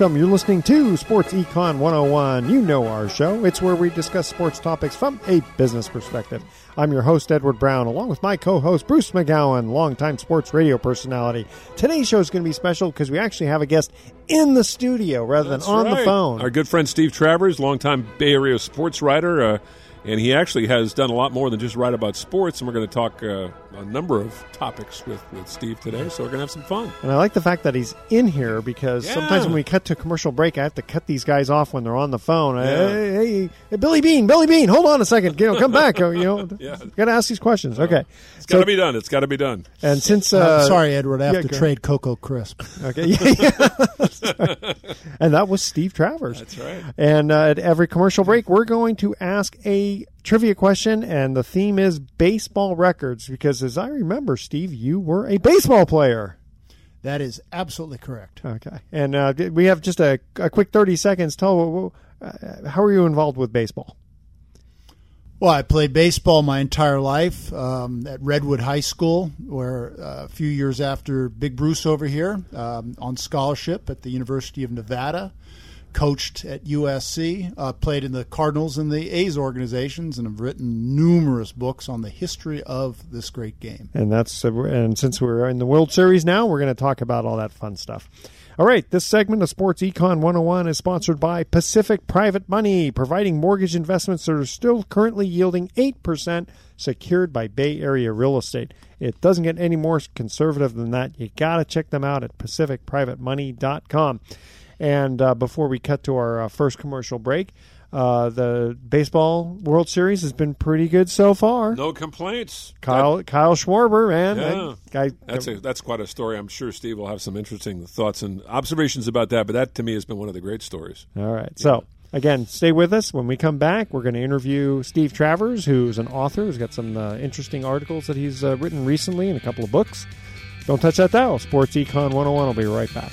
Welcome. You're listening to Sports Econ 101. You know our show. It's where we discuss sports topics from a business perspective. I'm your host, Edward Brown, along with my co host, Bruce McGowan, longtime sports radio personality. Today's show is going to be special because we actually have a guest in the studio rather That's than on right. the phone. Our good friend Steve Travers, longtime Bay Area sports writer. Uh, and he actually has done a lot more than just write about sports. And we're going to talk uh, a number of topics with, with Steve today. So we're going to have some fun. And I like the fact that he's in here because Yeah. sometimes when we cut to commercial break, I have to cut these guys off when they're on the phone. Yeah. Hey, hey, hey, Billy Beane, Billy Beane, hold on a second. You know, come back. You know, Yeah. got to ask these questions. Okay. It's got to be done. It's got to be done. And since I'm uh, sorry, Edward. I have yeah, to trade Coco Crisp. Okay. Yeah. and that was Steve Travers. That's right. And uh, at every commercial break, we're going to ask a trivia question, and the theme is baseball records because, as I remember, Steve, you were a baseball player. That is absolutely correct. Okay. And uh, we have just a, a quick 30 seconds. Tell uh, how are you involved with baseball? Well, I played baseball my entire life um, at Redwood High School, where uh, a few years after Big Bruce over here, um, on scholarship at the University of Nevada, coached at USC, uh, played in the Cardinals and the A's organizations, and have written numerous books on the history of this great game. And that's uh, and since we're in the World Series now, we're going to talk about all that fun stuff. All right, this segment of Sports Econ 101 is sponsored by Pacific Private Money, providing mortgage investments that are still currently yielding 8% secured by Bay Area real estate. It doesn't get any more conservative than that. You got to check them out at pacificprivatemoney.com. And uh, before we cut to our uh, first commercial break, uh, the baseball World Series has been pretty good so far. No complaints. Kyle Kyle Schwarber, man, Yeah. that guy. That's a, that's quite a story. I'm sure Steve will have some interesting thoughts and observations about that. But that to me has been one of the great stories. All right, so again, stay with us. When we come back, we're going to interview Steve Travers, who's an author, who's got some uh, interesting articles that he's uh, written recently in a couple of books. Don't touch that dial. Sports Econ 101 will be right back.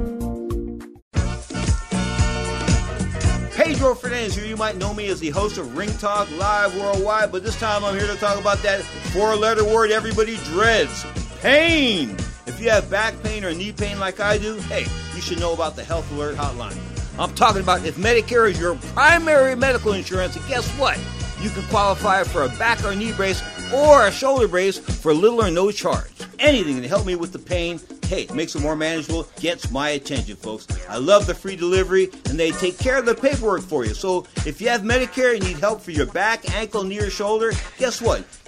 Pedro Fernandez here. You might know me as the host of Ring Talk Live Worldwide, but this time I'm here to talk about that four letter word everybody dreads pain. If you have back pain or knee pain like I do, hey, you should know about the Health Alert Hotline. I'm talking about if Medicare is your primary medical insurance, guess what? You can qualify for a back or knee brace or a shoulder brace for little or no charge. Anything to help me with the pain hey, makes it more manageable, gets my attention, folks. I love the free delivery, and they take care of the paperwork for you. So if you have Medicare and need help for your back, ankle, knee, or shoulder, guess what?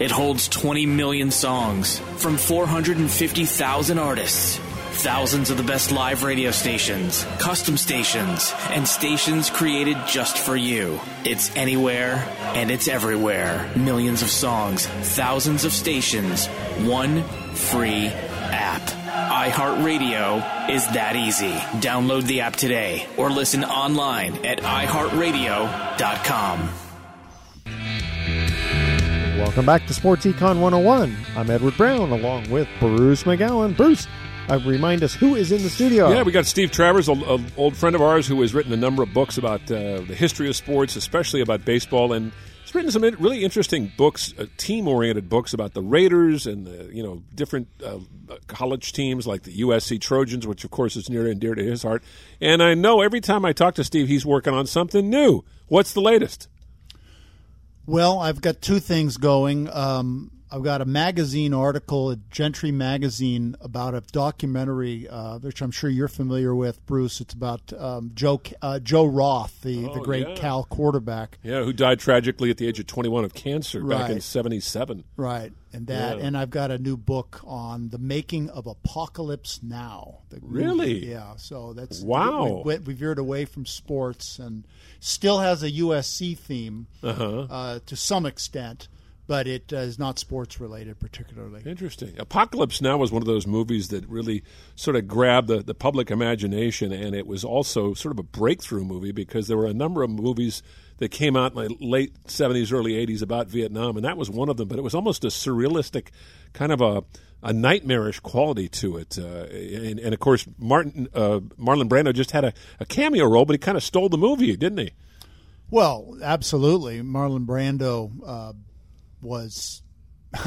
it holds 20 million songs from 450,000 artists. Thousands of the best live radio stations, custom stations, and stations created just for you. It's anywhere and it's everywhere. Millions of songs, thousands of stations, one free app. iHeartRadio is that easy. Download the app today or listen online at iHeartRadio.com. Welcome back to Sports Econ 101. I'm Edward Brown along with Bruce McGowan. Bruce, uh, remind us who is in the studio. Yeah, we got Steve Travers, an old friend of ours who has written a number of books about uh, the history of sports, especially about baseball, and he's written some really interesting books, uh, team-oriented books about the Raiders and the, you know different uh, college teams like the USC Trojans, which of course is near and dear to his heart. And I know every time I talk to Steve, he's working on something new. What's the latest? Well, I've got two things going. Um, I've got a magazine article at Gentry Magazine about a documentary, uh, which I'm sure you're familiar with, Bruce. It's about um, Joe uh, Joe Roth, the, Oh, the great yeah. Cal quarterback. Yeah, who died tragically at the age of 21 of cancer back in 77. Right, and that, Yeah. and I've got a new book on the making of Apocalypse Now. the movie. Really? Yeah. So that's Wow. We, we, we veered away from sports and still has a USC theme Uh-huh. uh, to some extent, but it uh, is not sports related particularly. Interesting. Apocalypse Now was one of those movies that really sort of grabbed the, the public imagination, and it was also sort of a breakthrough movie because there were a number of movies that came out in the late 70s, early 80s about Vietnam, and that was one of them. But it was almost a surrealistic kind of a, a nightmarish quality to it. Uh, and, and of course, Martin uh, Marlon Brando just had a, a cameo role, but he kind of stole the movie, didn't he? Well, absolutely. Marlon Brando uh, was.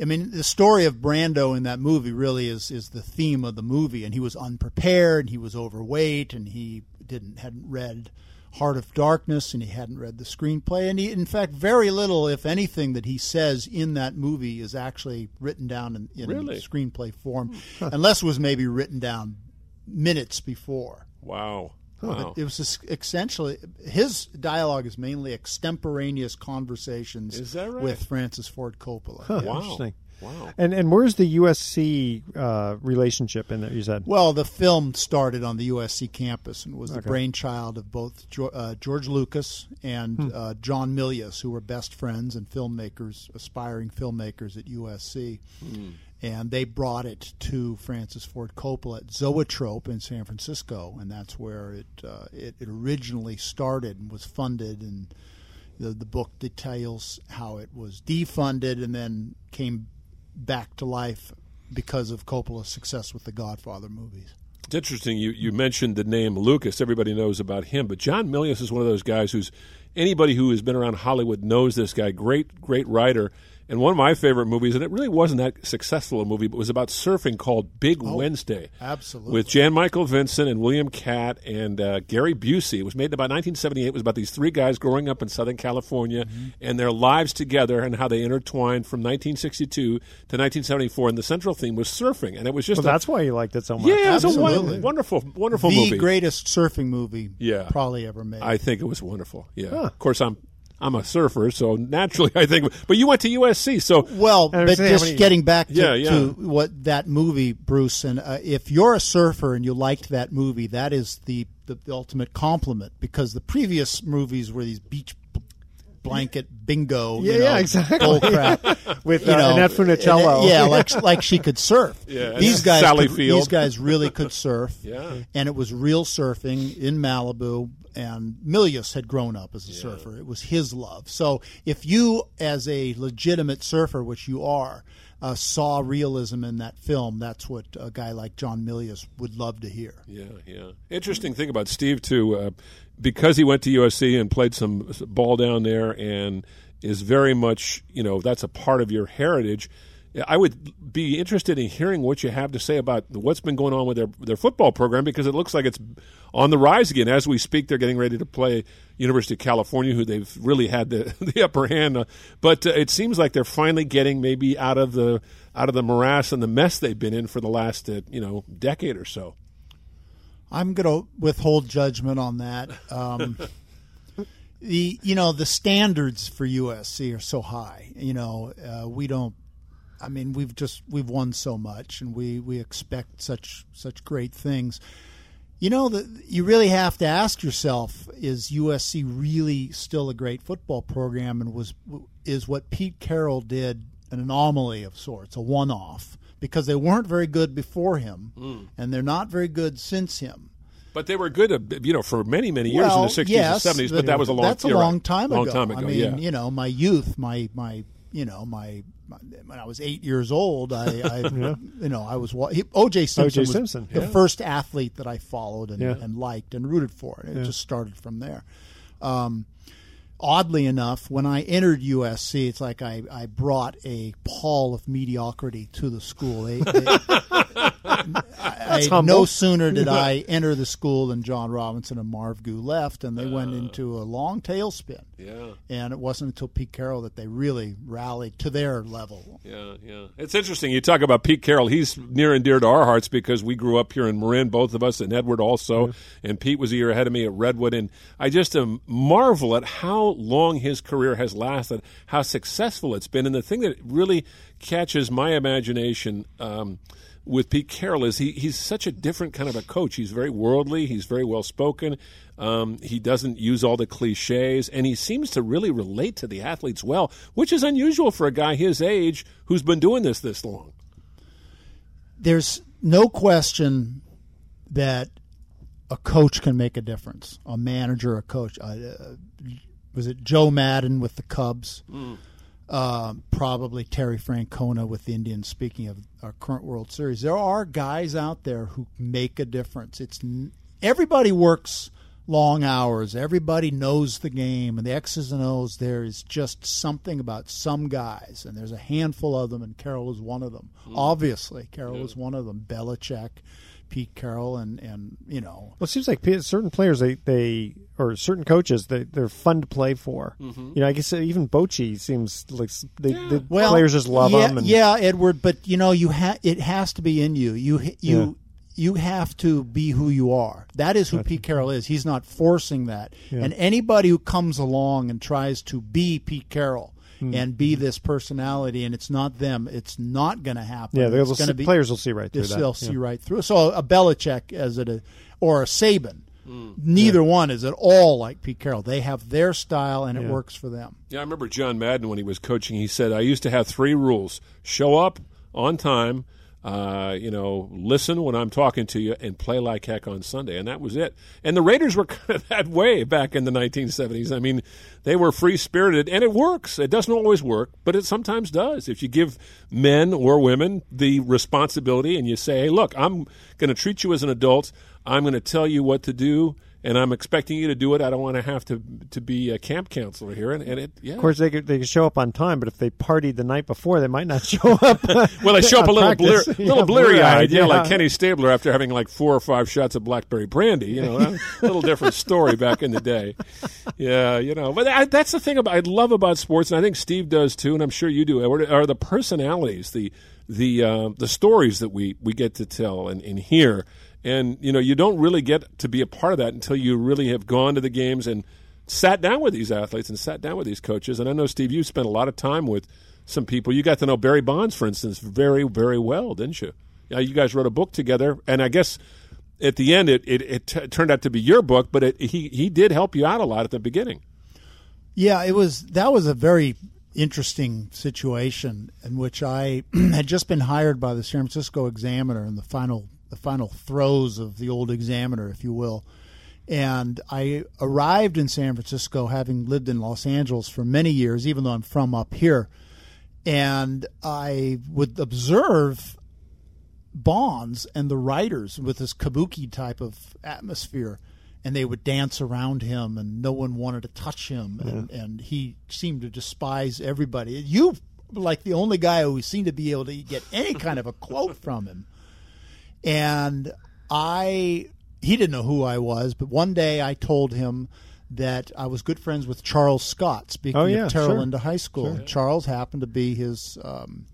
I mean, the story of Brando in that movie really is is the theme of the movie, and he was unprepared, and he was overweight, and he didn't hadn't read Heart of Darkness, and he hadn't read the screenplay, and he, in fact, very little, if anything, that he says in that movie is actually written down in, in Really? screenplay form, hmm. unless it was maybe written down minutes before. Wow. But Wow. It was essentially his dialogue is mainly extemporaneous conversations Is that right? with Francis Ford Coppola. Huh, Yeah. Interesting. Wow. And and where's the USC uh, relationship in there? You said. Well, the film started on the USC campus and was the brainchild of both Jo- uh, George Lucas and Hmm. uh, John Milius, who were best friends and filmmakers, aspiring filmmakers at USC. And they brought it to Francis Ford Coppola at Zoetrope in San Francisco, and that's where it uh, it, it originally started and was funded. And the the book details how it was defunded and then came back to life because of Coppola's success with the Godfather movies. It's interesting. You, you mentioned the name Lucas. Everybody knows about him, but John Milius is one of those guys who's anybody who has been around Hollywood knows this guy. Great, great writer. And one of my favorite movies, and it really wasn't that successful a movie, but was about surfing called Big Wednesday. Oh, absolutely. With Jan Michael Vincent and William Katt and uh, Gary Busey. It was made in about 1978. It was about these three guys growing up in Southern California Mm-hmm. and their lives together and how they intertwined from 1962 to 1974. And the central theme was surfing. And it was just Well, a- that's why you liked it so much. yeah, it was a wonderful, wonderful the movie. The greatest surfing movie Yeah. probably ever made. I think it was wonderful. Yeah. Of course, I'm I'm a surfer, so naturally I think. But you went to USC, so Well, but saying just many- getting back to, Yeah, yeah. to what that movie, Bruce, and uh, if you're a surfer and you liked that movie, that is the, the, the ultimate compliment because the previous movies were these beach b- blanket bingo, Yeah, you know, yeah, exactly. bull crap With, you uh, know, Annette Funicello. Yeah, like like she could surf. Yeah, these guys, Sally could- Field. these guys really could surf. Yeah. and it was real surfing in Malibu. And Milius had grown up as a surfer. It was his love. So if you, as a legitimate surfer, which you are, uh, saw realism in that film, that's what a guy like John Milius would love to hear. Yeah, yeah. Interesting thing about Steve too, uh, because he went to USC and played some ball down there, and is very much you know that's a part of your heritage. I would be interested in hearing what you have to say about what's been going on with their their football program because it looks like it's on the rise again as we speak. They're getting ready to play University of California, who they've really had the the upper hand. But uh, it seems like they're finally getting maybe out of the out of the morass and the mess they've been in for the last uh, you know decade or so. I'm going to withhold judgment on that. Um, the you know the standards for USC are so high. You know uh, we don't. I mean we've just we've won so much, and we we expect such such great things. You know that you really have to ask yourself: Is USC really still a great football program? And was is what Pete Carroll did an anomaly of sorts, a one-off? Because they weren't very good before him, hmm. and they're not very good since him. But they were good, you know, for many, many years in the '60s yes, and '70s. But that was a long, That's a long right. time long ago. time ago. I mean, yeah. you know, my youth, my my, you know, my, my when I was eight years old, I, I you know, I was wa- he, O.J. Simpson. was Simpson, the yeah. first athlete that I followed and, Yeah. and liked and rooted for. It just started from there. Um, oddly enough, when I entered USC, it's like I, I brought a pall of mediocrity to the school. They, they, I, humble. no sooner did I enter the school than John Robinson and Marv Goux left, and they went into a long tailspin. Yeah. And it wasn't until Pete Carroll that they really rallied to their level. Yeah, yeah. It's interesting. You talk about Pete Carroll. He's near and dear to our hearts because we grew up here in Marin, both of us, and Edward also. And Pete was a year ahead of me at Redwood. And I just um, marvel at how long his career has lasted, how successful it's been. And the thing that really catches my imagination um, with Pete Carroll is he, he's such a different kind of a coach. He's very worldly, he's very well spoken. Um, he doesn't use all the cliches, and he seems to really relate to the athletes well, which is unusual for a guy his age who's been doing this this long. There's no question that a coach can make a difference. A manager, a coach. Uh, uh, was it Joe Maddon with the Cubs? Uh, probably Terry Francona with the Indians. Speaking of our current World Series, there are guys out there who make a difference. It's n- everybody works long hours. Everybody knows the game and the X's and O's. There is just something about some guys, and there's a handful of them, and Carroll is one of them. Obviously, Carroll is one of them. Belichick, Pete Carroll, and and you know Well, it seems like certain players they, they or certain coaches they they're fun to play for. Mm-hmm. You know, I guess uh, even Bochy seems like s- they, the well, players just love yeah, him. And, yeah, Edward. But you know, you ha- it has to be in you. You you Yeah. you have to be who you are. That is who Pete Carroll is. He's not forcing that. And anybody who comes along and tries to be Pete Carroll. Hmm. And be this personality, and it's not them. It's not going to happen. Yeah, they'll it's see- gonna be, players will see right through they'll- that. They'll Yeah. see right through. So a Belichick as it a, or a Saban, neither one is at all like Pete Carroll. They have their style, and it works for them. Yeah, I remember John Madden when he was coaching. He said, "I used to have three rules: show up on time, uh, you know, listen when I'm talking to you, and play like heck on Sunday." And that was it. And the Raiders were kind of that way back in the 1970s. I mean, they were free spirited, and it works. It doesn't always work, but it sometimes does. If you give men or women the responsibility, and you say, "Hey, look, I'm going to treat you as an adult. I'm going to tell you what to do." And I'm expecting you to do it. I don't want to have to to be a camp counselor here. And, and it, yeah. Of course, they could, they could show up on time, but if they partied the night before, they might not show up. well, they show up a little practice. little Yeah, bleary eyed, bleary-eyed, yeah, like. Kenny Stabler after having like four or five shots of blackberry brandy. You know, a little different story back in the day. Yeah, you know, but I, that's the thing about I love about sports, and I think Steve does too, and I'm sure you do. Edward, Are the personalities, the the uh, the stories that we we get to tell and, and hear. And you know, you don't really get to be a part of that until you really have gone to the games and sat down with these athletes and sat down with these coaches. And I know Steve, you spent a lot of time with some people. You got to know Barry Bonds, for instance, very very well, didn't you? Yeah, you guys wrote a book together, and I guess at the end it it, it t- turned out to be your book, but it, he he did help you out a lot at the beginning. Yeah, it was that was a very interesting situation in which I had just been hired by the San Francisco Examiner in the final the final throes of the old Examiner, if you will. And I arrived in San Francisco having lived in Los Angeles for many years, even though I'm from up here. And I would observe Bonds and the writers with this kabuki type of atmosphere, and they would dance around him, and no one wanted to touch him, and, and he seemed to despise everybody. You, like the only guy who seemed to be able to get any kind of a quote from him, and I, he didn't know who I was, but one day I told him that I was good friends with Charles Scott. Speaking Oh, yeah, of Terrell sure. into high school, Charles happened to be his. Um,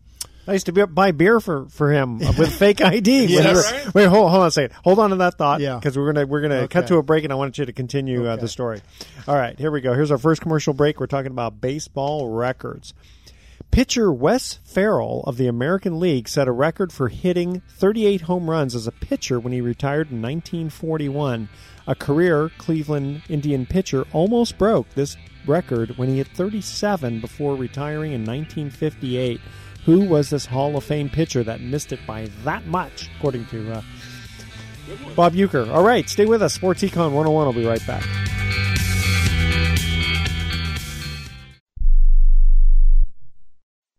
I used to be, buy beer for, for him with fake ID. Whenever- right? Wait, hold, hold on a second. Hold on to that thought. Yeah. because we're gonna we're gonna Okay. cut to a break, and I want you to continue uh, the story. All right, here we go. Here's our first commercial break. We're talking about baseball records. Pitcher Wes Ferrell of the American League set a record for hitting 38 home runs as a pitcher when he retired in 1941. A career Cleveland Indian pitcher almost broke this record when he hit 37 before retiring in 1958. Who was this Hall of Fame pitcher that missed it by that much, according to uh, Bob Uecker? All right, stay with us. Sports Econ 101 will be right back.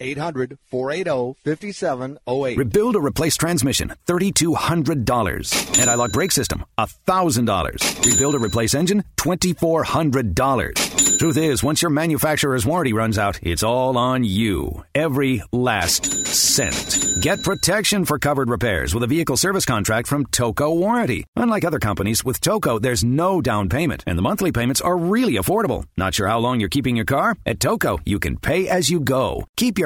800 480 5708. Rebuild or replace transmission, $3,200. Anti-lock brake system, $1,000. Rebuild or replace engine, $2,400. Truth is, once your manufacturer's warranty runs out, it's all on you. Every last cent. Get protection for covered repairs with a vehicle service contract from Toco Warranty. Unlike other companies, with Toco, there's no down payment, and the monthly payments are really affordable. Not sure how long you're keeping your car? At Toco, you can pay as you go. Keep your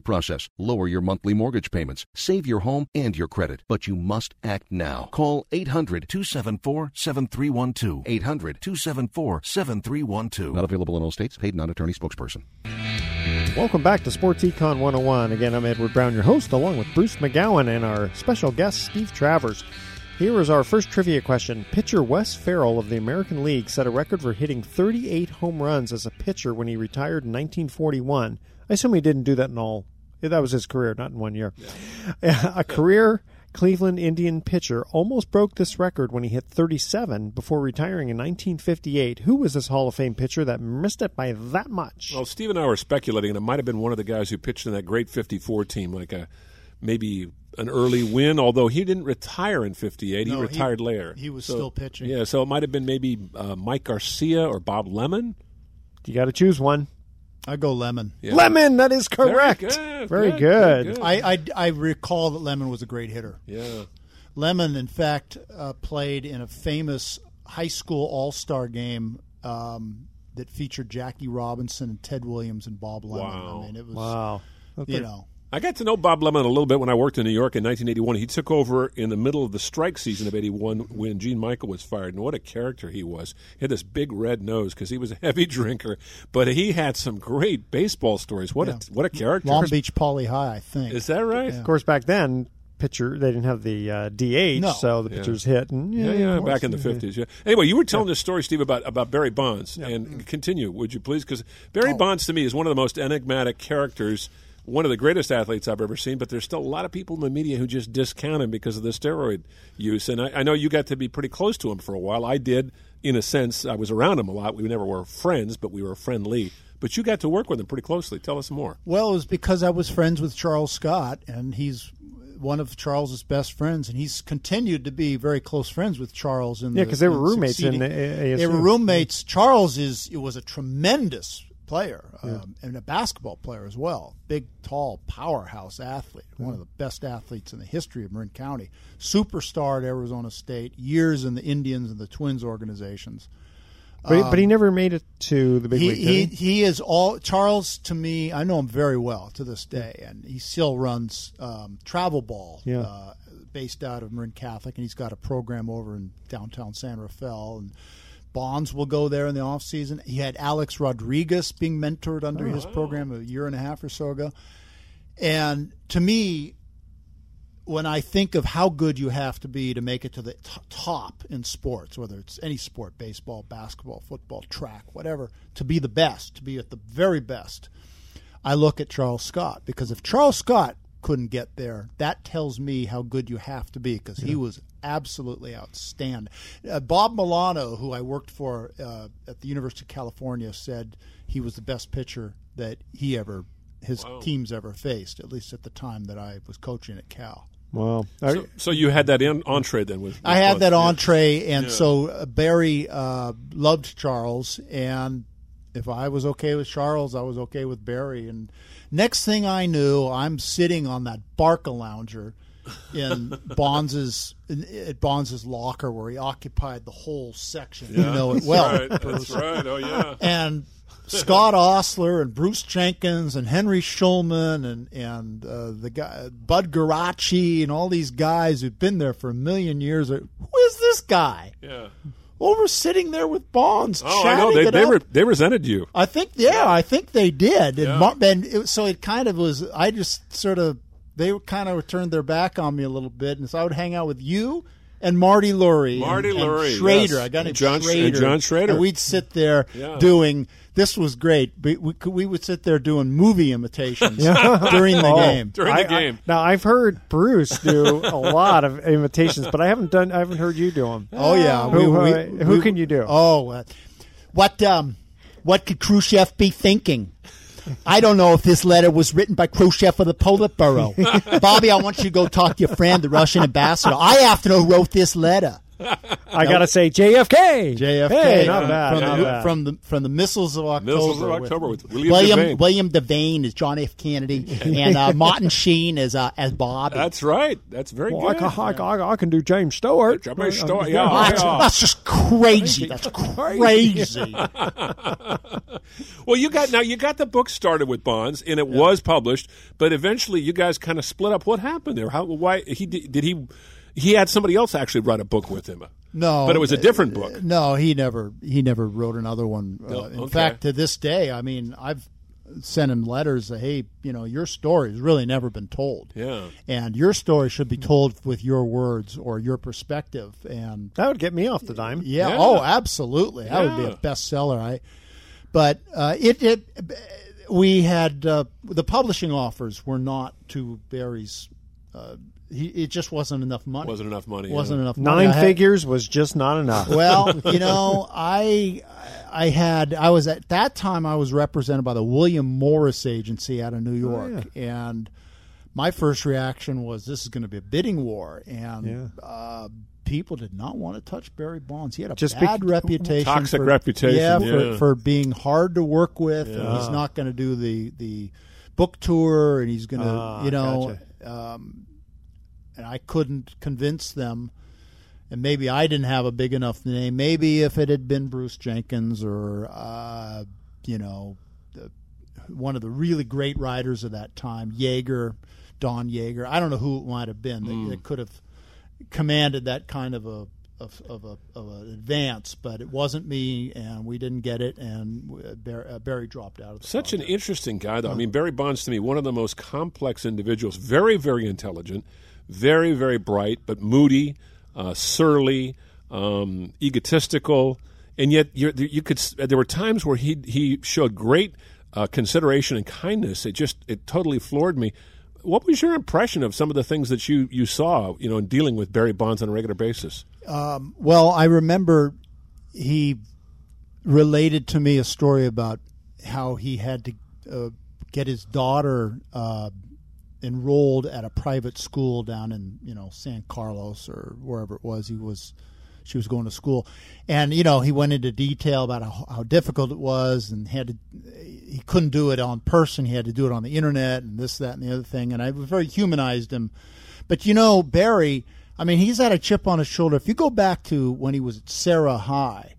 process, lower your monthly mortgage payments, save your home and your credit, but you must act now. Call 800 274 7312. 800 274 7312. Not available in all states. Paid non attorney spokesperson. Welcome back to Sports Econ 101. Again, I'm Edward Brown, your host, along with Bruce McGowan and our special guest, Steve Travers. Here is our first trivia question. Pitcher Wes Ferrell of the American League set a record for hitting 38 home runs as a pitcher when he retired in 1941. I assume he didn't do that in all. That was his career, not in one year. Yeah. a career Cleveland Indian pitcher almost broke this record when he hit 37 before retiring in 1958. Who was this Hall of Fame pitcher that missed it by that much? Well, Steve and I were speculating, and it might have been one of the guys who pitched in that great 54 team, like a maybe an Early Wynn, although he didn't retire in 58. No, he retired he, later. He was so, still pitching. Yeah, so it might have been maybe uh, Mike Garcia or Bob Lemon. You got to choose one. I go Lemon. Yeah. Lemon, that is correct. Very good. Very good, good. good. I, I, I recall that Lemon was a great hitter. Yeah. Lemon, in fact, uh, played in a famous high school all star game um, that featured Jackie Robinson and Ted Williams and Bob Lemon. Wow. I mean, it was, wow. you know. I got to know Bob Lemon a little bit when I worked in New York in 1981. He took over in the middle of the strike season of 81 when Gene Michael was fired. And what a character he was. He had this big red nose because he was a heavy drinker, but he had some great baseball stories. What, Yeah. a, what a character. Long Beach Poly High, I think. Is that right? Yeah. Of course, back then, pitcher they didn't have the uh, DH, No. so the Yeah. pitchers hit. And, Yeah, of yeah, back in the 50s. Yeah. Anyway, you were telling this story, Steve, about, about Barry Bonds. And continue, would you please? Because Barry Oh. Bonds, to me, is one of the most enigmatic characters, one of the greatest athletes I've ever seen, but there's still a lot of people in the media who just discount him because of the steroid use. And I, I know you got to be pretty close to him for a while. I did, in a sense. I was around him a lot. We never were friends, but we were friendly. But you got to work with him pretty closely. Tell us more. Well, it was because I was friends with Charles Scott, and he's one of Charles's best friends, and he's continued to be very close friends with Charles. In Yeah, the- 'cause they were in roommates in succeeding- A- They were roommates. Charles is it was a tremendous player um, and a basketball player as well. Big, tall, powerhouse athlete. One of the best athletes in the history of Marin County. Superstar at Arizona State. Years in the Indians and the Twins organizations. But, he- but he never made it to the big He, league. he, he? he is all Charles to me. I know him very well to this day, and he still runs um, Travel Ball, Yeah. uh, based out of Marin Catholic, and he's got a program over in downtown San Rafael. And Bonds will go there in the off season. He had Alex Rodriguez being mentored under his oh. program a year and a half or so ago. And to me, when I think of how good you have to be to make it to the t- top in sports, whether it's any sport, baseball, basketball, football, track, whatever, to be the best, to be at the very best, I look at Charles Scott because if Charles Scott couldn't get there, that tells me how good you have to be because he was absolutely outstanding. Uh, Bob Milano, who I worked for uh, at the University of California, said he was the best pitcher that he ever his teams ever faced, at least at the time that I was coaching at Cal. Wow. So, so you had that in, entree then with. with I had Bonds. that entree, and Yeah. so uh, Barry uh, loved Charles, and if I was okay with Charles, I was okay with Barry. And next thing I knew, I'm sitting on that Barca lounger in Bonds's in, at Bonds's locker where he occupied the whole section. You know it that's well, right, that's right. Oh, yeah. And Scott Ostler and Bruce Jenkins and Henry Schulman and and uh, the guy Bud Geracie and all these guys who've been there for a million years. Are, Who is this guy? Yeah. Over sitting there with Bonds. Oh, I know. They they, re- they resented you. I think, yeah, I think they did. And, Yeah. Mar- and it, so it kind of was. I just sort of they kind of turned their back on me a little bit, and so I would hang out with you and Marty Lurie, Marty and, Lurie, and Shrader. yes. I got And John- Shrader, and John Shrader. and we'd sit there Yeah. doing. This was great. We, we, we would sit there doing movie imitations during the Oh. game. During I- the I- game. now I've heard Bruce do a lot of imitations, but I haven't done. I haven't heard you do them. Oh yeah, Who, We- uh, we- who can you do? Oh, uh, what um, what could Khrushchev be thinking? I don't know if this letter was written by Khrushchev or the Politburo. Bobby, I want you to go talk to your friend, the Russian ambassador. I have to know who wrote this letter. I gotta say JFK. JFK, Hey, not bad. from, not the, bad. from the from the missiles of October. Missiles of October with William William Devane. William Devane is John F. Kennedy, and uh, Martin Sheen as uh, as Bob. That's right. That's very Well, I, good. can, I, can- I can do James Stewart. James Stewart, uh, yeah. that's, that's just crazy. That's crazy. well, you got now. You got the book started with Bonds, and it was published, but eventually you guys kind of split up. What happened there? How? Why? He did, did he? He had somebody else actually write a book with him. No, but it was a different book. No, he never he never wrote another one. Uh, in okay. fact, to this day, I mean, I've sent him letters. That, hey, you know, your story has really never been told. Yeah. and your story should be told with your words or your perspective. And That would get me off the dime. yeah, Yeah. oh, absolutely, that would be a bestseller. I, but uh, it it we had uh, the publishing offers were not to Barry's. Uh, he, it just wasn't enough money. Wasn't enough money. Wasn't yeah. enough money. Nine had- figures was just not enough. well, you know, I I had I was at that time I was represented by the William Morris Agency out of New York, and my first reaction was this is going to be a bidding war, and uh, people did not want to touch Barry Bonds. He had a Just bad bec- reputation, Toxic for- reputation, yeah, yeah. For, for being hard to work with, and he's not going to do the the book tour, and he's going to Ah, you know. Um, and I couldn't convince them. And maybe I didn't have a big enough name. Maybe if it had been Bruce Jenkins or uh, you know the, one of the really great writers of that time, Yaeger, Don Yaeger. I don't know who it might have been that, that could have commanded that kind of a of, of a of an advance, but it wasn't me, and we didn't get it, and uh, Barry, uh, Barry dropped out of the Such an interesting guy, though. I mean, Barry Bonds to me, one of the most complex individuals. Very, very intelligent, very, very bright, but moody, uh, surly, um, egotistical, and yet you could. There were times where he he showed great uh, consideration and kindness. It just it totally floored me. What was your impression of some of the things that you, you saw, you know, in dealing with Barry Bonds on a regular basis? Well, I remember he related to me a story about how he had to uh, get his daughter uh, enrolled at a private school down in you know San Carlos or wherever it was he was she was going to school. And you know he went into detail about how, how difficult it was and had to he couldn't do it on person. He had to do it on the internet and this that and the other thing. And I very humanized him. But you know Barry I mean he's had a chip on his shoulder. If you go back to when he was at Serra High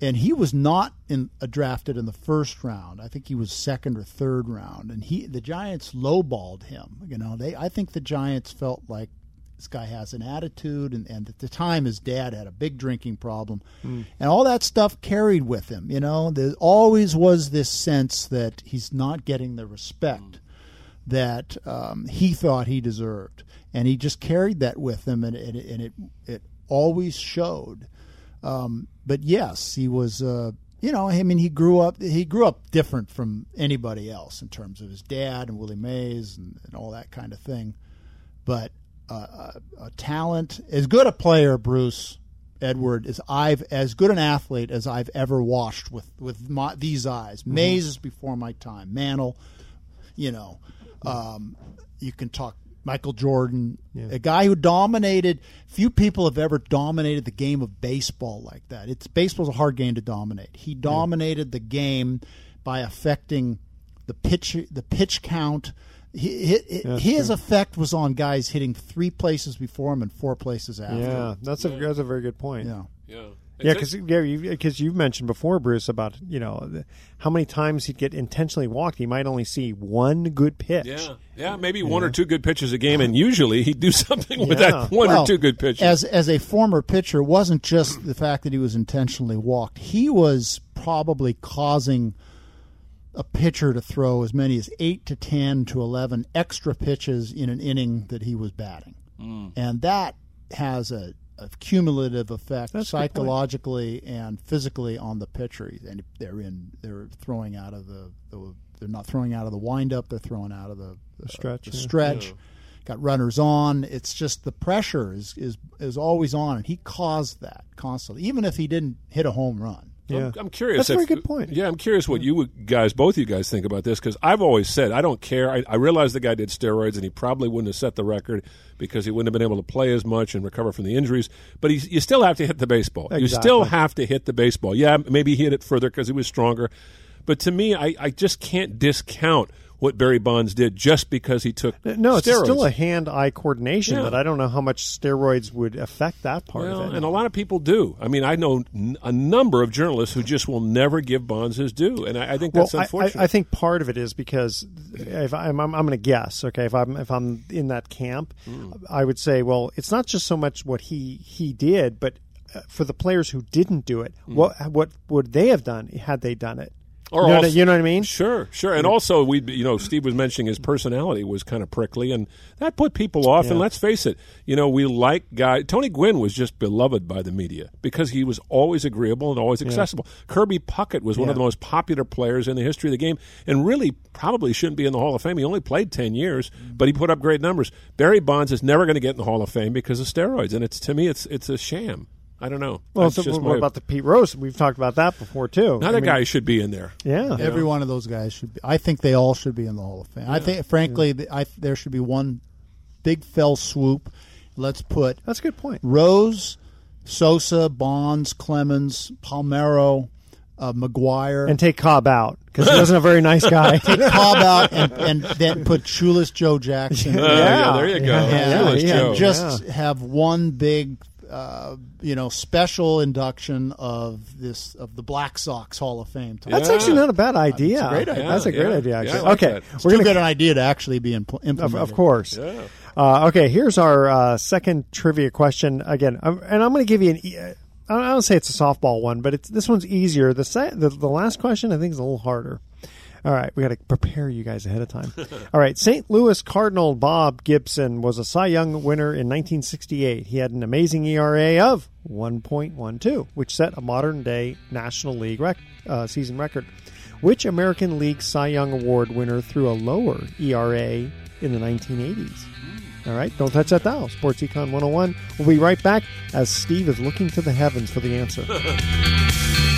and he was not in uh, drafted in the first round. I think he was second or third round, and he the Giants lowballed him. You know, they I think the Giants felt like this guy has an attitude, and, and at the time his dad had a big drinking problem, and all that stuff carried with him. You know, there always was this sense that he's not getting the respect that um, he thought he deserved, and he just carried that with him, and, and, it- and it it always showed. Um, but yes, he was. Uh, you know, I mean, he grew up. He grew up different from anybody else in terms of his dad and Willie Mays and, and all that kind of thing. But uh, a, a talent, as good a player, Bruce Edward as I've as good an athlete as I've ever watched with with my, these eyes. Mays is before my time. Mantle, you know, um, you can talk Michael Jordan, a guy who dominated. Few people have ever dominated the game of baseball like that. It's baseball's a hard game to dominate. He dominated the game by affecting the pitch, the pitch count. He, he, his effect was on guys hitting three places before him and four places after. Yeah, that's a that's a very good point. Yeah. Yeah. Yeah, because yeah, you, 'cause you've mentioned before, Bruce, about you know how many times he'd get intentionally walked. He might only see one good pitch. Yeah, yeah, maybe one or two good pitches a game, and usually he'd do something with Yeah. that one Well, or two good pitches. As as a former pitcher, it wasn't just the fact that he was intentionally walked. He was probably causing a pitcher to throw as many as eight to ten to eleven extra pitches in an inning that he was batting, Mm. and that has a, a cumulative effect That's a good point. psychologically and physically on the pitcher. And they're in they're throwing out of the, the they're not throwing out of the windup. They're throwing out of the, the stretch, The yeah. stretch got runners on. It's just the pressure is is is always on, and he caused that constantly. Even if he didn't hit a home run, Yeah. I'm, I'm curious. That's a very good point. Yeah, I'm curious what you guys, both of you guys, think about this because I've always said I don't care. I, I realize the guy did steroids and he probably wouldn't have set the record because he wouldn't have been able to play as much and recover from the injuries. But he's, you still have to hit the baseball. You still have to hit the baseball. Yeah, maybe he hit it further because he was stronger. But to me, I, I just can't discount what Barry Bonds did just because he took No, it's still a hand-eye coordination, Yeah. but I don't know how much steroids would affect that part Well, of it. and a lot of people do. I mean, I know n- a number of journalists who just will never give Bonds his due, and I, I think that's well, unfortunate. I, I think part of it is because if I'm, I'm, I'm going to guess, okay, if I'm if I'm in that camp, Hmm. I would say, well, it's not just so much what he he did, but uh, for the players who didn't do it, what what would they have done had they done it? Or you, know also- what, I- you know what I mean? Sure, sure. And also, we, you know, Steve was mentioning his personality was kind of prickly, and that put people off. And let's face it, you know, we like guy. Tony Gwynn was just beloved by the media because he was always agreeable and always accessible. Kirby Puckett was one of the most popular players in the history of the game, and really probably shouldn't be in the Hall of Fame. He only played ten years, but he put up great numbers. Barry Bonds is never going to get in the Hall of Fame because of steroids, and it's to me, it's it's a sham. I don't know. Well, That's so just what my- about the Pete Rose? We've talked about that before too. another I mean, guy should be in there. Yeah, Every one of those guys should be. I think they all should be in the Hall of Fame. I think, frankly, th I, there should be one big fell swoop. Let's put that's a good point. Rose, Sosa, Bonds, Clemens, Palmeiro, uh, McGwire, and take Cobb out because he wasn't a very nice guy. take Cobb out, and, and then put Shoeless Joe Jackson. Uh, yeah, there you go. and, Shoeless and Joe. just have one big, uh, you know, special induction of this of the Black Sox Hall of Fame. That's actually not a bad idea. It's a great idea. That's a great Yeah, idea. Actually. I like okay, that. We're gonna get an idea to actually be impl- Of, implemented. of course. Yeah. Uh, okay, here's our uh, second trivia question again, um, and I'm going to give you an. E- I don't- I don't say it's a softball one, but it's this one's easier. The se- the, the last question I think is a little harder. All right, we got to prepare you guys ahead of time. All right, St. Louis Cardinal Bob Gibson was a Cy Young winner in 1968. He had an amazing ERA of 1.12, which set a modern day National League rec- uh, season record. Which American League Cy Young Award winner threw a lower ERA in the 1980s? All right, don't touch that dial. Sports Econ 101. We'll be right back as Steve is looking to the heavens for the answer.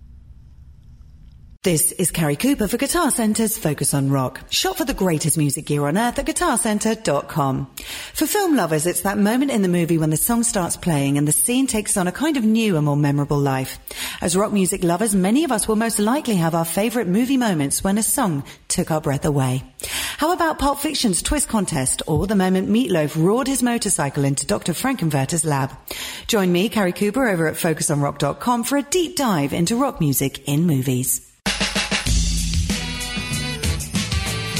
This is Carrie Cooper for Guitar Center's Focus on Rock. Shop for the greatest music gear on earth at guitarcenter.com. For film lovers, it's that moment in the movie when the song starts playing and the scene takes on a kind of new and more memorable life. As rock music lovers, many of us will most likely have our favorite movie moments when a song took our breath away. How about Pulp Fiction's twist contest or the moment Meatloaf roared his motorcycle into Dr. Frank-N-Furter's lab? Join me, Carrie Cooper, over at focusonrock.com for a deep dive into rock music in movies.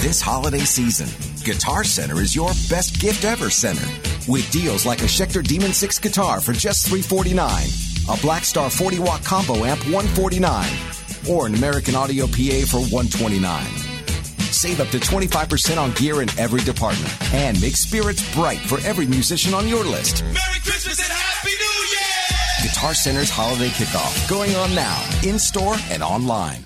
This holiday season, Guitar Center is your best gift ever center. With deals like a Schecter Demon 6 guitar for just 349, a Blackstar 40 watt combo amp 149, or an American Audio PA for 129. Save up to 25% on gear in every department and make spirits bright for every musician on your list. Merry Christmas and Happy New Year! Guitar Center's holiday kickoff going on now, in store and online.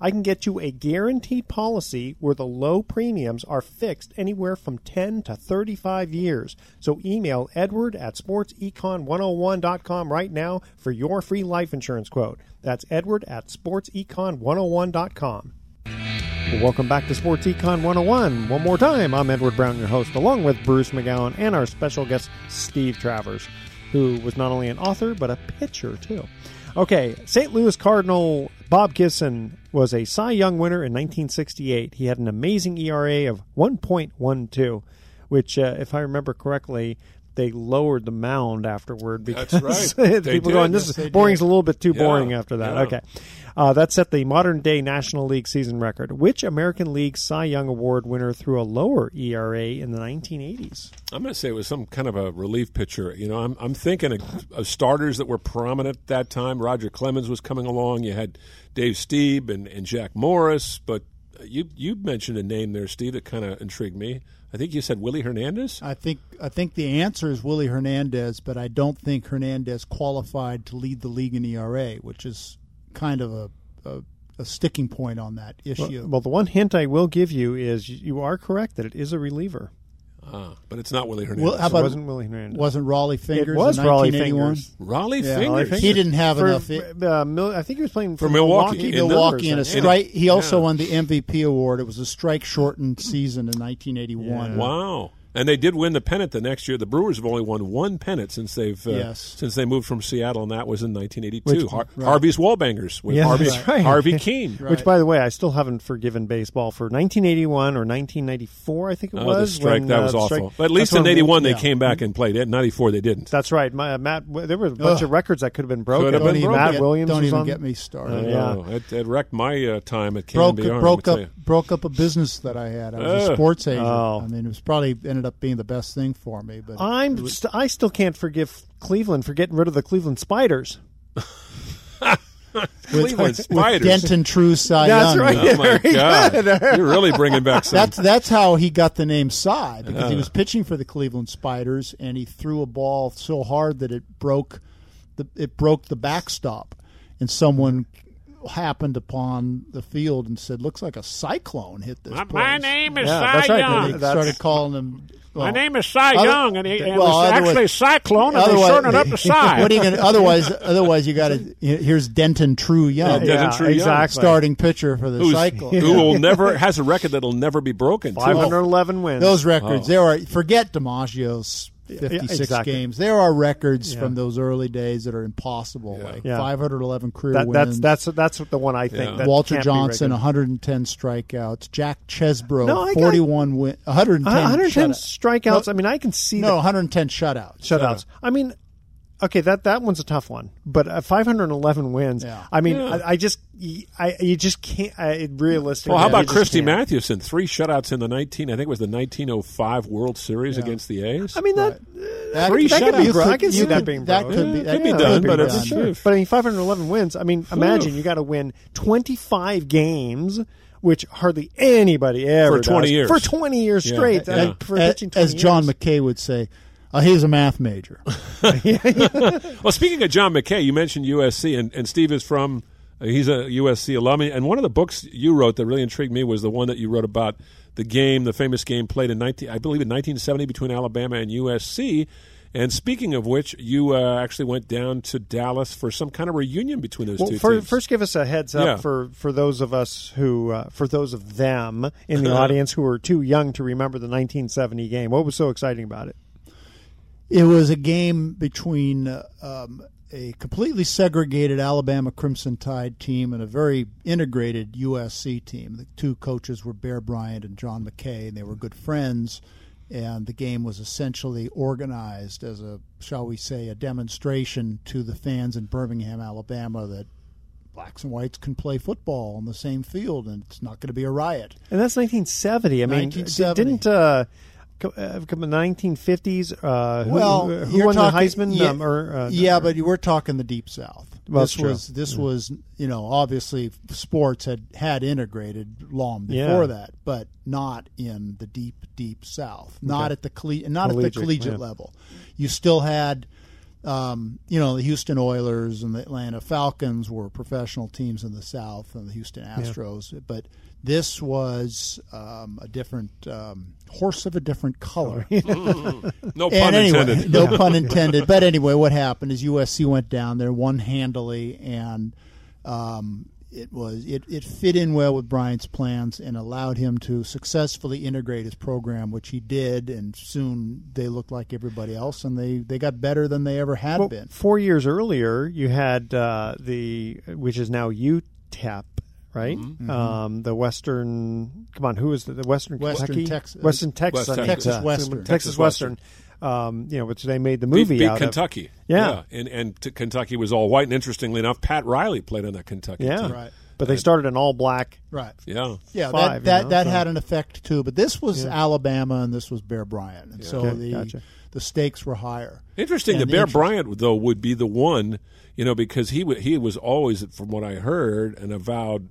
I can get you a guaranteed policy where the low premiums are fixed anywhere from 10 to 35 years. So email edward at sportsecon101.com right now for your free life insurance quote. That's edward at sportsecon101.com. Well, welcome back to Sports Econ 101. One more time, I'm Edward Brown, your host, along with Bruce McGowan and our special guest, Steve Travers, who was not only an author, but a pitcher, too. Okay, St. Louis Cardinal Bob Gibson was a Cy Young winner in 1968. He had an amazing ERA of 1.12, which, uh, if I remember correctly, they lowered the mound afterward because right. People going, this Yes, is boring's did. a little bit too Yeah, boring after that. yeah. Okay. Uh, that set the modern day National League season record. Which American League Cy Young Award winner threw a lower ERA in the 1980s? I'm going to say it was some kind of a relief pitcher. You know, I'm I'm thinking of, of starters that were prominent at that time. Roger Clemens was coming along. You had Dave Stieb and, and Jack Morris, but you you mentioned a name there, Steve, that kind of intrigued me. I think you said Willie Hernandez. I think I think the answer is Willie Hernandez, but I don't think Hernandez qualified to lead the league in ERA, which is kind of a a, a sticking point on that issue. Well, well, the one hint I will give you is you are correct that it is a reliever. Ah, but it's not Willie Hernandez. Well, how about it wasn't Willie Hernandez. Wasn't Rollie Fingers? It was in Rollie 1981? Fingers. Rollie Yeah, Fingers. He didn't have For, enough. uh, Mil- I think he was playing For for, Milwaukee. Milwaukee. In the- Milwaukee in a Yeah. strike. He also Yeah. won the MVP award. It was a strike shortened season in 1981. Wow. And they did win the pennant the next year. The Brewers have only won one pennant since they've uh, Yes. since they moved from Seattle, and that was in 1982. Which- Har- right. Harvey's Wallbangers with Yeah, Harvey, that's right. Harvey Kuenn. Which, by the way, I still haven't forgiven baseball for 1981 or 1994. I think it Oh, was the strike when, that uh, was the awful. strike- but at least that's in when- '81 they yeah. came back and played. In '94 they didn't. That's right. My, Matt, there were a bunch Ugh. of records that could have been broken. Could have been Matt. Get- Williams don't even on- get me started. Uh, yeah. Oh, it, it wrecked my uh, time at broke broke up me tell you. broke up a business that I had. I was a sports agent. Oh. I mean, it was probably ended up being the best thing for me. But I'm was- st- I still can't forgive Cleveland for getting rid of the Cleveland Spiders. Cleveland with Denton True Cy That's Young. right. Oh my God! You're really bringing back some. That's that's how he got the name Cy because he Uh. was pitching for the Cleveland Spiders and he threw a ball so hard that it broke the it broke the backstop and someone happened upon the field and said, "Looks like a cyclone hit this." My, place." my name is Yeah, Cy that's right. Young. They started calling him. My name is Cy other- Young, and, he, and well, it was otherwise- actually Cyclone, and they otherwise- shortened it up to Cy. What are you gonna, otherwise, otherwise you got to. Here's Denton True Young, Yeah, Denton True Young. starting pitcher for the Who's, Cyclone. who will never has a record that'll never be broken. too. 511 wins. Those records, Oh. there are forget DiMaggio's fifty-six exactly. games. There are records Yeah. from those early days that are impossible, like Yeah. five hundred eleven career that, that's wins. that's that's the one I think. Yeah. that Walter Johnson, 110 strikeouts. Jack Chesbro, No, I got- 41 win, 110, 110 shutout- strikeouts. No, I mean, I can see no, the 110 shutouts. shutouts. I mean, okay, that that one's a tough one, but uh, 511 wins. Yeah. I mean, Yeah. I, I just, I you just can't. I, realistically, Well, how about just Christy can't. Mathewson? Three shutouts in the 19. I think it was the 1905 World Series Yeah. against the A's. I mean that. That, Three that could be shutouts. bro- I can You see that could- being that broken. could be that could be could done, be but done. it's- Sure. But I mean, 511 wins. I mean, imagine you got to win 25 games, which hardly anybody ever For 20 does. years. For 20 years Yeah. straight. Yeah. uh, for as, pitching 20 as John years. McKay would say, uh, he's a math major. Well, speaking of John McKay, you mentioned USC, and, and Steve is from. Uh, he's a USC alum, and one of the books you wrote that really intrigued me was the one that you wrote about the game, the famous game played in 19, I believe in 1970 between Alabama and USC. And speaking of which, you uh, actually went down to Dallas for some kind of reunion between those Well, two fir- teams. first, give us a heads up Yeah. for, for those of us who, uh, for those of them in the audience who are too young to remember the 1970 game. What was so exciting about it? It was a game between uh, um, a completely segregated Alabama Crimson Tide team and a very integrated USC team. The two coaches were Bear Bryant and John McKay, and they were good friends. And the game was essentially organized as a, shall we say, a demonstration to the fans in Birmingham, Alabama, that blacks and whites can play football on the same field, and it's not going to be a riot. And that's 1970. I mean, 1970. didn't uh, uh, come the 1950s? Uh, who, well, who, who won talking- the Heisman? Yeah, um, or, uh, yeah, but you were talking the Deep South. Well, this was this Yeah. was you know obviously sports had had integrated long Yeah. before that, but not in the deep deep South. Not Okay. at the colle- not at Collegiate, the collegiate yeah. level. You still had. Um, you know the Houston Oilers and the Atlanta Falcons were professional teams in the South, and the Houston Astros. But this was um, a different um, horse of a different color. No And pun anyway, intended. No pun intended. But anyway, what happened is USC went down there, won handily, and um, it was it, it fit in well with Bryant's plans and allowed him to successfully integrate his program, which he did. And soon they looked like everybody else, and they, they got better than they ever had Well, been. Four years earlier, you had uh, the which is now UTEP, right? Mhm. Um, the Western. Come on, who is the, the Western Western Kentucky? Tex- Western Texas, West I Texas. think. Texas Western. Texas Texas Western. Um, you know, which they made the movie beat, beat out Kentucky. of. Yeah. and and t- Kentucky was all white. And interestingly enough, Pat Riley played on that Kentucky Yeah. team. Right. But they started an all black. Right. Yeah, Yeah, Five, that that, you know, that so- had an effect too. But this was Yeah. Alabama, and this was Bear Bryant, and so Okay, the gotcha. the stakes were higher. Interesting. And that Bear interest- Bryant though would be the one, you know, because he w- he was always, from what I heard, an avowed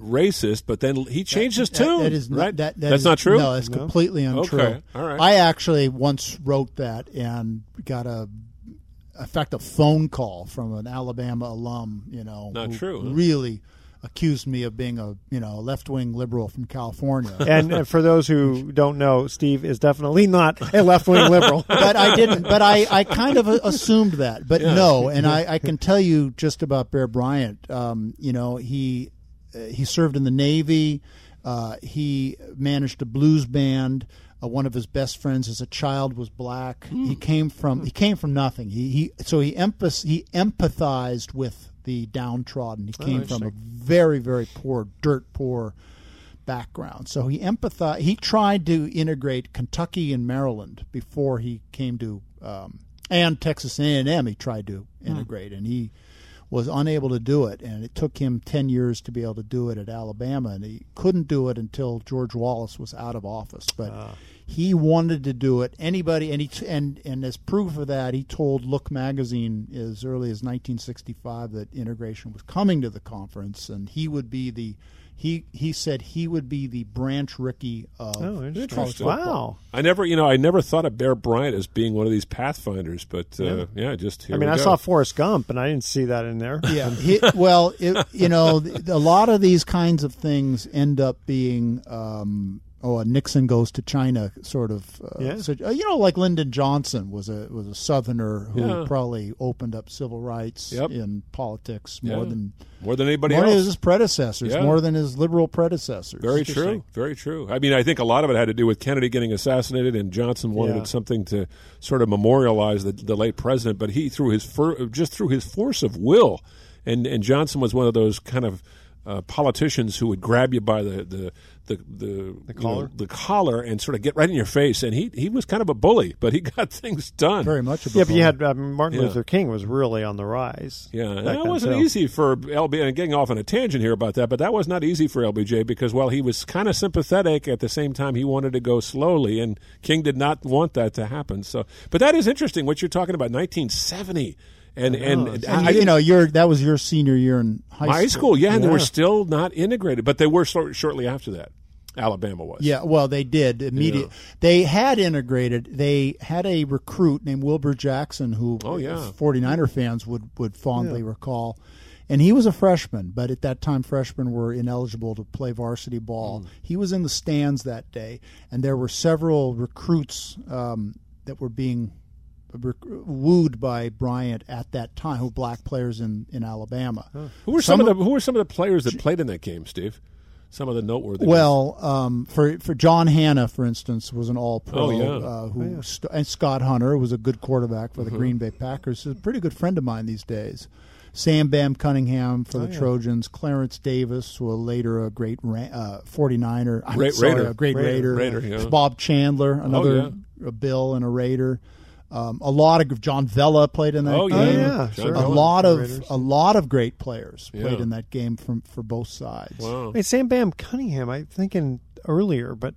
racist. But then he changed his That- tune. that is not, right. that, that That's is- not true. No, that's completely untrue. Okay, all right. I actually once wrote that and got a, in fact, a phone call from an Alabama alum. You know, Not who true, huh? Really accused me of being a you know left wing liberal from California. And uh, for those who don't know, Steve is definitely not a left wing liberal. but I didn't. But I, I kind of assumed that. But Yeah. no, and I, I can tell you just about Bear Bryant. Um, you know, he he served in the Navy. Uh, he managed a blues band. Uh, one of his best friends as a child was black. He came from he came from nothing. He, he so he he empathized with the downtrodden. He came from a very very poor, dirt poor background. So he empathized. He tried to integrate Kentucky and Maryland before he came to, um, and Texas A and M. He tried to integrate, and he was unable to do it. And it took him ten years to be able to do it at Alabama, and he couldn't do it until George Wallace was out of office. But ah. he wanted to do it. Anybody, and he and and as proof of that, he told Look magazine as early as 1965 that integration was coming to the conference, and he would be the he he said he would be the Branch Rickey of Oh, interesting. Wow. I never, you know, I never thought of Bear Bryant as being one of these pathfinders, but uh, yeah. just here I mean, we I go. saw Forrest Gump, and I didn't see that in there. Yeah. He, well, it, you know, a lot of these kinds of things end up being. Um, Oh, a Nixon goes to China sort of. Uh, Yeah. so- uh, you know, like Lyndon Johnson was a was a Southerner who Yeah. probably opened up civil rights Yep. in politics more Yeah. than more than anybody more else. than his predecessors, Yeah. more than his liberal predecessors. Very true. Very true. I mean, I think a lot of it had to do with Kennedy getting assassinated, and Johnson wanted Yeah. something to sort of memorialize the, the late president. But he, through his fir- just through his force of will, and and Johnson was one of those kind of uh, politicians who would grab you by the the the the, the collar? the collar, and sort of get right in your face. And he he was kind of a bully, but he got things done. Very much. Of a Yeah, but you had uh, Martin Yeah. Luther King was really on the rise. Yeah, and that wasn't too. easy for LB. And getting off on a tangent here about that, but that was not easy for LBJ because while he was kind of sympathetic, at the same time he wanted to go slowly, and King did not want that to happen. So, but that is interesting what you're talking about, 1970, and and, it's- I you know, your that was your senior year in high high school, yeah, and they were still not integrated, but they were sort shortly after that. Alabama was. Yeah, well, they did immediate. Yeah. They had integrated. They had a recruit named Wilbur Jackson, who Oh, yeah. 49er fans would would fondly recall. And he was a freshman, but at that time, freshmen were ineligible to play varsity ball. He was in the stands that day, and there were several recruits um, that were being rec- wooed by Bryant at that time, who were black players in, in Alabama. Who were some, Some of the Who were some of the players that played in that game, Steve? some of the noteworthy. Well, um, for for John Hannah, for instance, was an All Pro. Oh, yeah. uh, who Oh, yeah. st- and Scott Hunter was a good quarterback for the Mhm. Green Bay Packers. He's a pretty good friend of mine these days. Sam Bam Cunningham for Oh, the yeah. Trojans. Clarence Davis, who was later a great ra- uh, 49er. I'm Ra- sorry, Raider. a great Raider, Raider. Raider, yeah. Bob Chandler, another a Bill and a Raider. Um, a lot of John Vella played in that Oh, game. yeah. Oh, yeah, a sure. John lot of Raiders. a lot of great players played Yeah. in that game from for both sides. Wow. Wait, Sam Bam Cunningham. I'm thinking earlier, but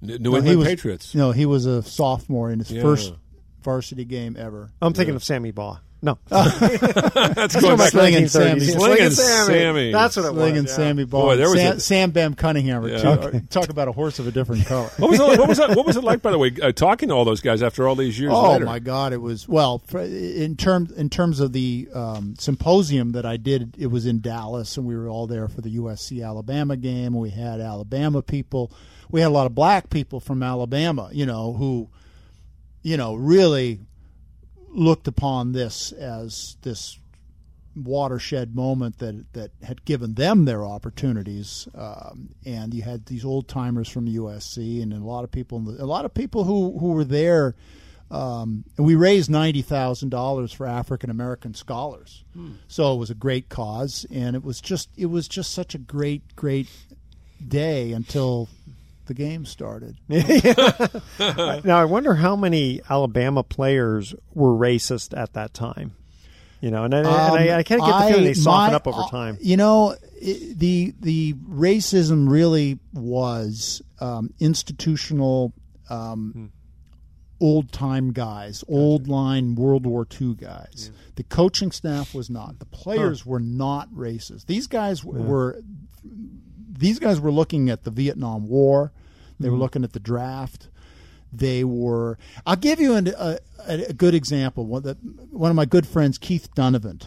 New No, England he was, Patriots. No, he was a sophomore in his Yeah. first varsity game ever. I'm thinking of Sammy Baugh. No, That's going back Sling and 1930s. Sammy. Sling and Sammy. That's what it Sling was. and yeah. Sammy Baugh. Boy, there was Sam, a- Sam Bam Cunningham. Are Yeah. two, Okay. talk about a horse of a different color. What was, it, what was that? What was it like, by the way, uh, talking to all those guys after all these years? Oh later? my God! It was well for, in terms in terms of the um, symposium that I did. It was in Dallas, and we were all there for the USC Alabama game. We had Alabama people. We had a lot of black people from Alabama. You know who, you know, really looked upon this as this watershed moment that that had given them their opportunities. Um, and you had these old timers from USC, and a lot of people, in the, a lot of people who who were there. Um, and we raised ninety thousand dollars for African American scholars, Hmm. so it was a great cause, and it was just it was just such a great great day until the game started. now I wonder how many Alabama players were racist at that time. You know, and I, and I, I kind of get the feeling they soften my- up over uh, time. You know, i the the racism really was um, institutional. Um, Old time guys, old line World War II guys. The coaching staff was not. The players were not racist. These guys Yeah. were. These guys were looking at the Vietnam War. They were Mhm. looking at the draft. They were. I'll give you an, a, a good example. One, that, one of my good friends, Keith Donovan,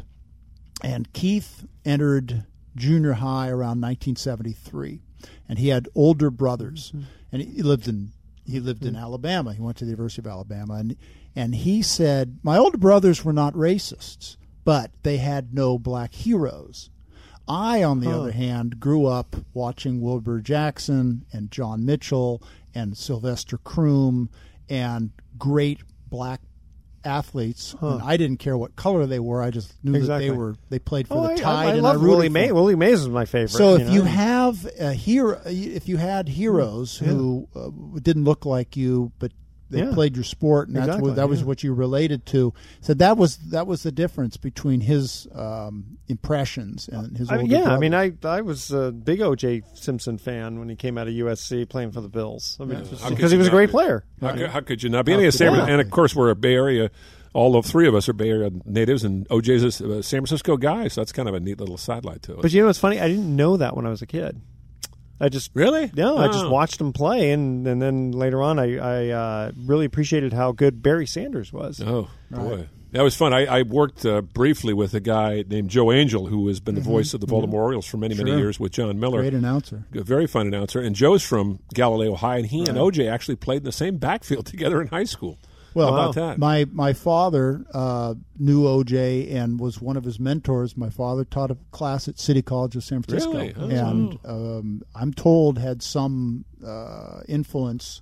and Keith entered junior high around 1973, and he had older brothers, and he lived in he lived in Alabama. He went to the University of Alabama, and and he said my older brothers were not racists, but they had no black heroes. I, on the other hand, grew up watching Wilbur Jackson and John Mitchell and Sylvester Croom and great black athletes. Huh. And I didn't care what color they were. I just knew Exactly. that they were they played for Oh, the I- I- Tide. I and love I rooted Willie Mays. Willie Mays is my favorite. So if know? you have a hero, if you had heroes Yeah. who uh, didn't look like you, but they Yeah. played your sport, and that's Exactly, what that was what you related to. So that was that was the difference between his um, impressions and his. I mean, older yeah, I mean, I I was a big O.J. Simpson fan when he came out of USC playing for the Bills. I mean, Yeah. just- How could because you he was a great be? player. How, could, how could you not be? How And, could San, and of course, we're a Bay Area. All of three of us are Bay Area natives, and OJ's a uh, San Francisco guy, so that's kind of a neat little sidelight to it. But you know what's funny? I didn't know that when I was a kid. I just really no, I just Oh. watched him play, and and then later on, I I uh, really appreciated how good Barry Sanders was. Oh boy, that was fun. I, I worked uh, briefly with a guy named Joe Angel, who has been the Mhm. voice of the Baltimore Orioles for many many years with Jon Miller. Great announcer. A very fun announcer. And Joe's from Galileo High, and he and OJ actually played in the same backfield together in high school. Well, How about that? My my father uh, knew OJ and was one of his mentors. My father taught a class at City College of San Francisco, Really? Oh. and um, I'm told had some uh, influence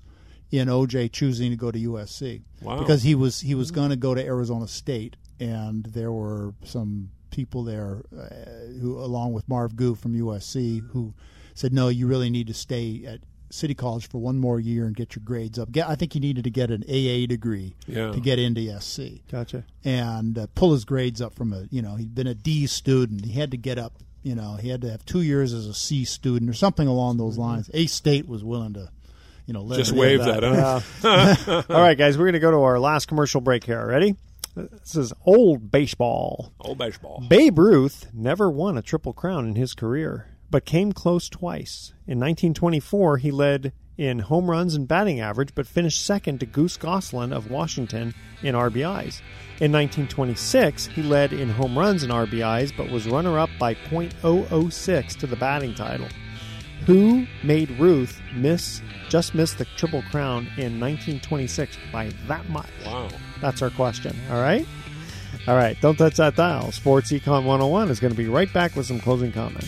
in OJ choosing to go to USC Wow. because he was he was going to go to Arizona State, and there were some people there uh, who, along with Marv Goux from USC, who said, "No, you really need to stay at." City College for one more year and get your grades up. Get, I think he needed to get an AA degree Yeah. to get into SC Gotcha. and uh, pull his grades up from a you know he'd been a D student. He had to get up. You know he had to have two years as a C student or something along those lines. A State was willing to, you know, let Just him wave have that, huh? All right, guys, we're going to go to our last commercial break here. Ready? This is old baseball. Old baseball. Babe Ruth never won a triple crown in his career, but came close twice. In 1924, he led in home runs and batting average, but finished second to Goose Goslin of Washington in RBIs. In 1926, he led in home runs and RBIs, but was runner up by .006 to the batting title. Who made Ruth miss just miss the triple crown in 1926 by that much? Wow. That's our question. All right? All right, don't touch that dial. Sports Econ 101 is going to be right back with some closing comments.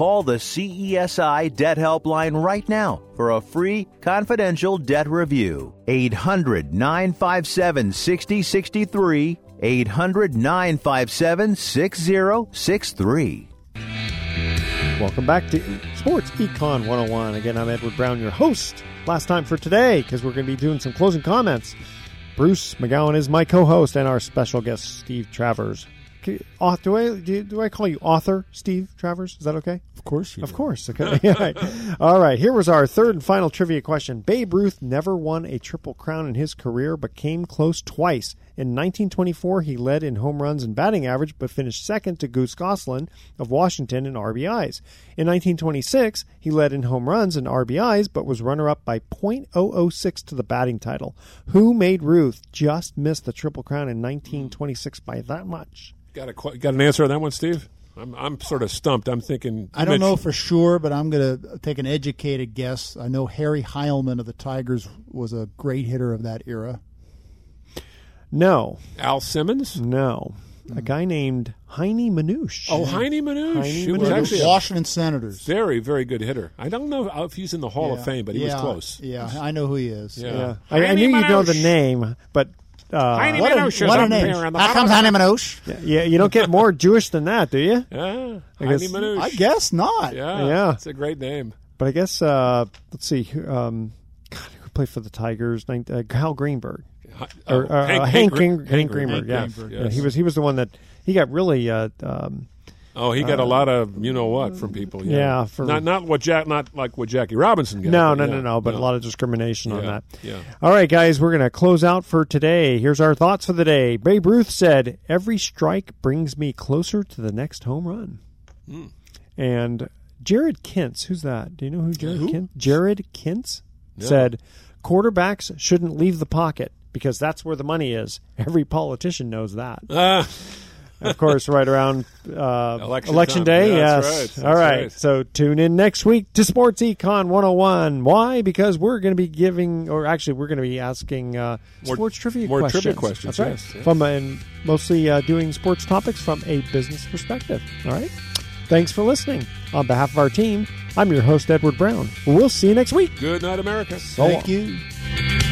Call the CESI Debt Helpline right now for a free confidential debt review. 800 957 6063. 800 957 6063. Welcome back to Sports Econ 101. Again, I'm Edward Brown, your host. Last time for today, because we're going to be doing some closing comments. Bruce McGowan is my co-host, and our special guest, Steve Travers. Do I do, do I call you author, Steve Travers? Is that okay? Of course you Of do. course. Okay. Yeah, right. All right. Here was our third and final trivia question. Babe Ruth never won a triple crown in his career, but came close twice. In 1924, he led in home runs and batting average, but finished second to Goose Goslin of Washington in RBIs. In 1926, he led in home runs and RBIs, but was runner-up by .006 to the batting title. Who made Ruth just miss the triple crown in 1926 by that much? Got a got an answer on that one, Steve? I'm I'm sort of stumped. I'm thinking. I don't Mitch- know for sure, but I'm going to take an educated guess. I know Harry Heilmann of the Tigers was a great hitter of that era. No. Al Simmons? No. A hmm. guy named Heinie Manush. Oh, Heinie Manush. Heinie He was actually a Washington Senators. Very, very good hitter. I don't know if he's in the Hall of Fame, but he Yeah. was close. Yeah, I know who he is. Yeah. Yeah. I, I knew you'd know the name, but uh, Heinie What a- Manush what a up name. here on the How bottom comes of the- Heinie Manush? Yeah, yeah, you don't get more Jewish than that, do you? Yeah, I guess- I guess not. Yeah, Yeah. It's a great name. But I guess uh, let's see. who- Um, God, who played for the Tigers? Nin- Uh, Hal Greenberg. Oh, Or, uh, Hank- Hank Hank, Green- Green- Hank Hank Greenberg, Greenberg. Yeah. Greenberg, Yeah, he was he was the one that he got really. Uh, um, Oh, he got a lot of you know what from people. Yeah, Yeah, for- not not what Jack, not like what Jackie Robinson got. no, no, yeah, no, no, but a lot of discrimination on that. yeah. All right, guys, we're going to close out for today. Here's our thoughts for the day. Babe Ruth said, "Every strike brings me closer to the next home run." Hmm. And Jarod Kintz, who's that? Do you know who Jarod Who? Kintz? Jarod Kintz No. said, "Quarterbacks shouldn't leave the pocket because that's where the money is. Every politician knows that." Ah. Of course, right around uh, Election time. day. Yeah, that's yes. right. That's All right. right. So tune in next week to Sports Econ 101. Why? Because we're going to be giving, or actually, we're going to be asking uh, More- sports trivia more questions. trivia questions, That's right. yes, yes. From and mostly uh, doing sports topics from a business perspective. All right. Thanks for listening. On behalf of our team, I'm your host Edward Brown. We'll see you next week. Good night, America. So Thank long. you.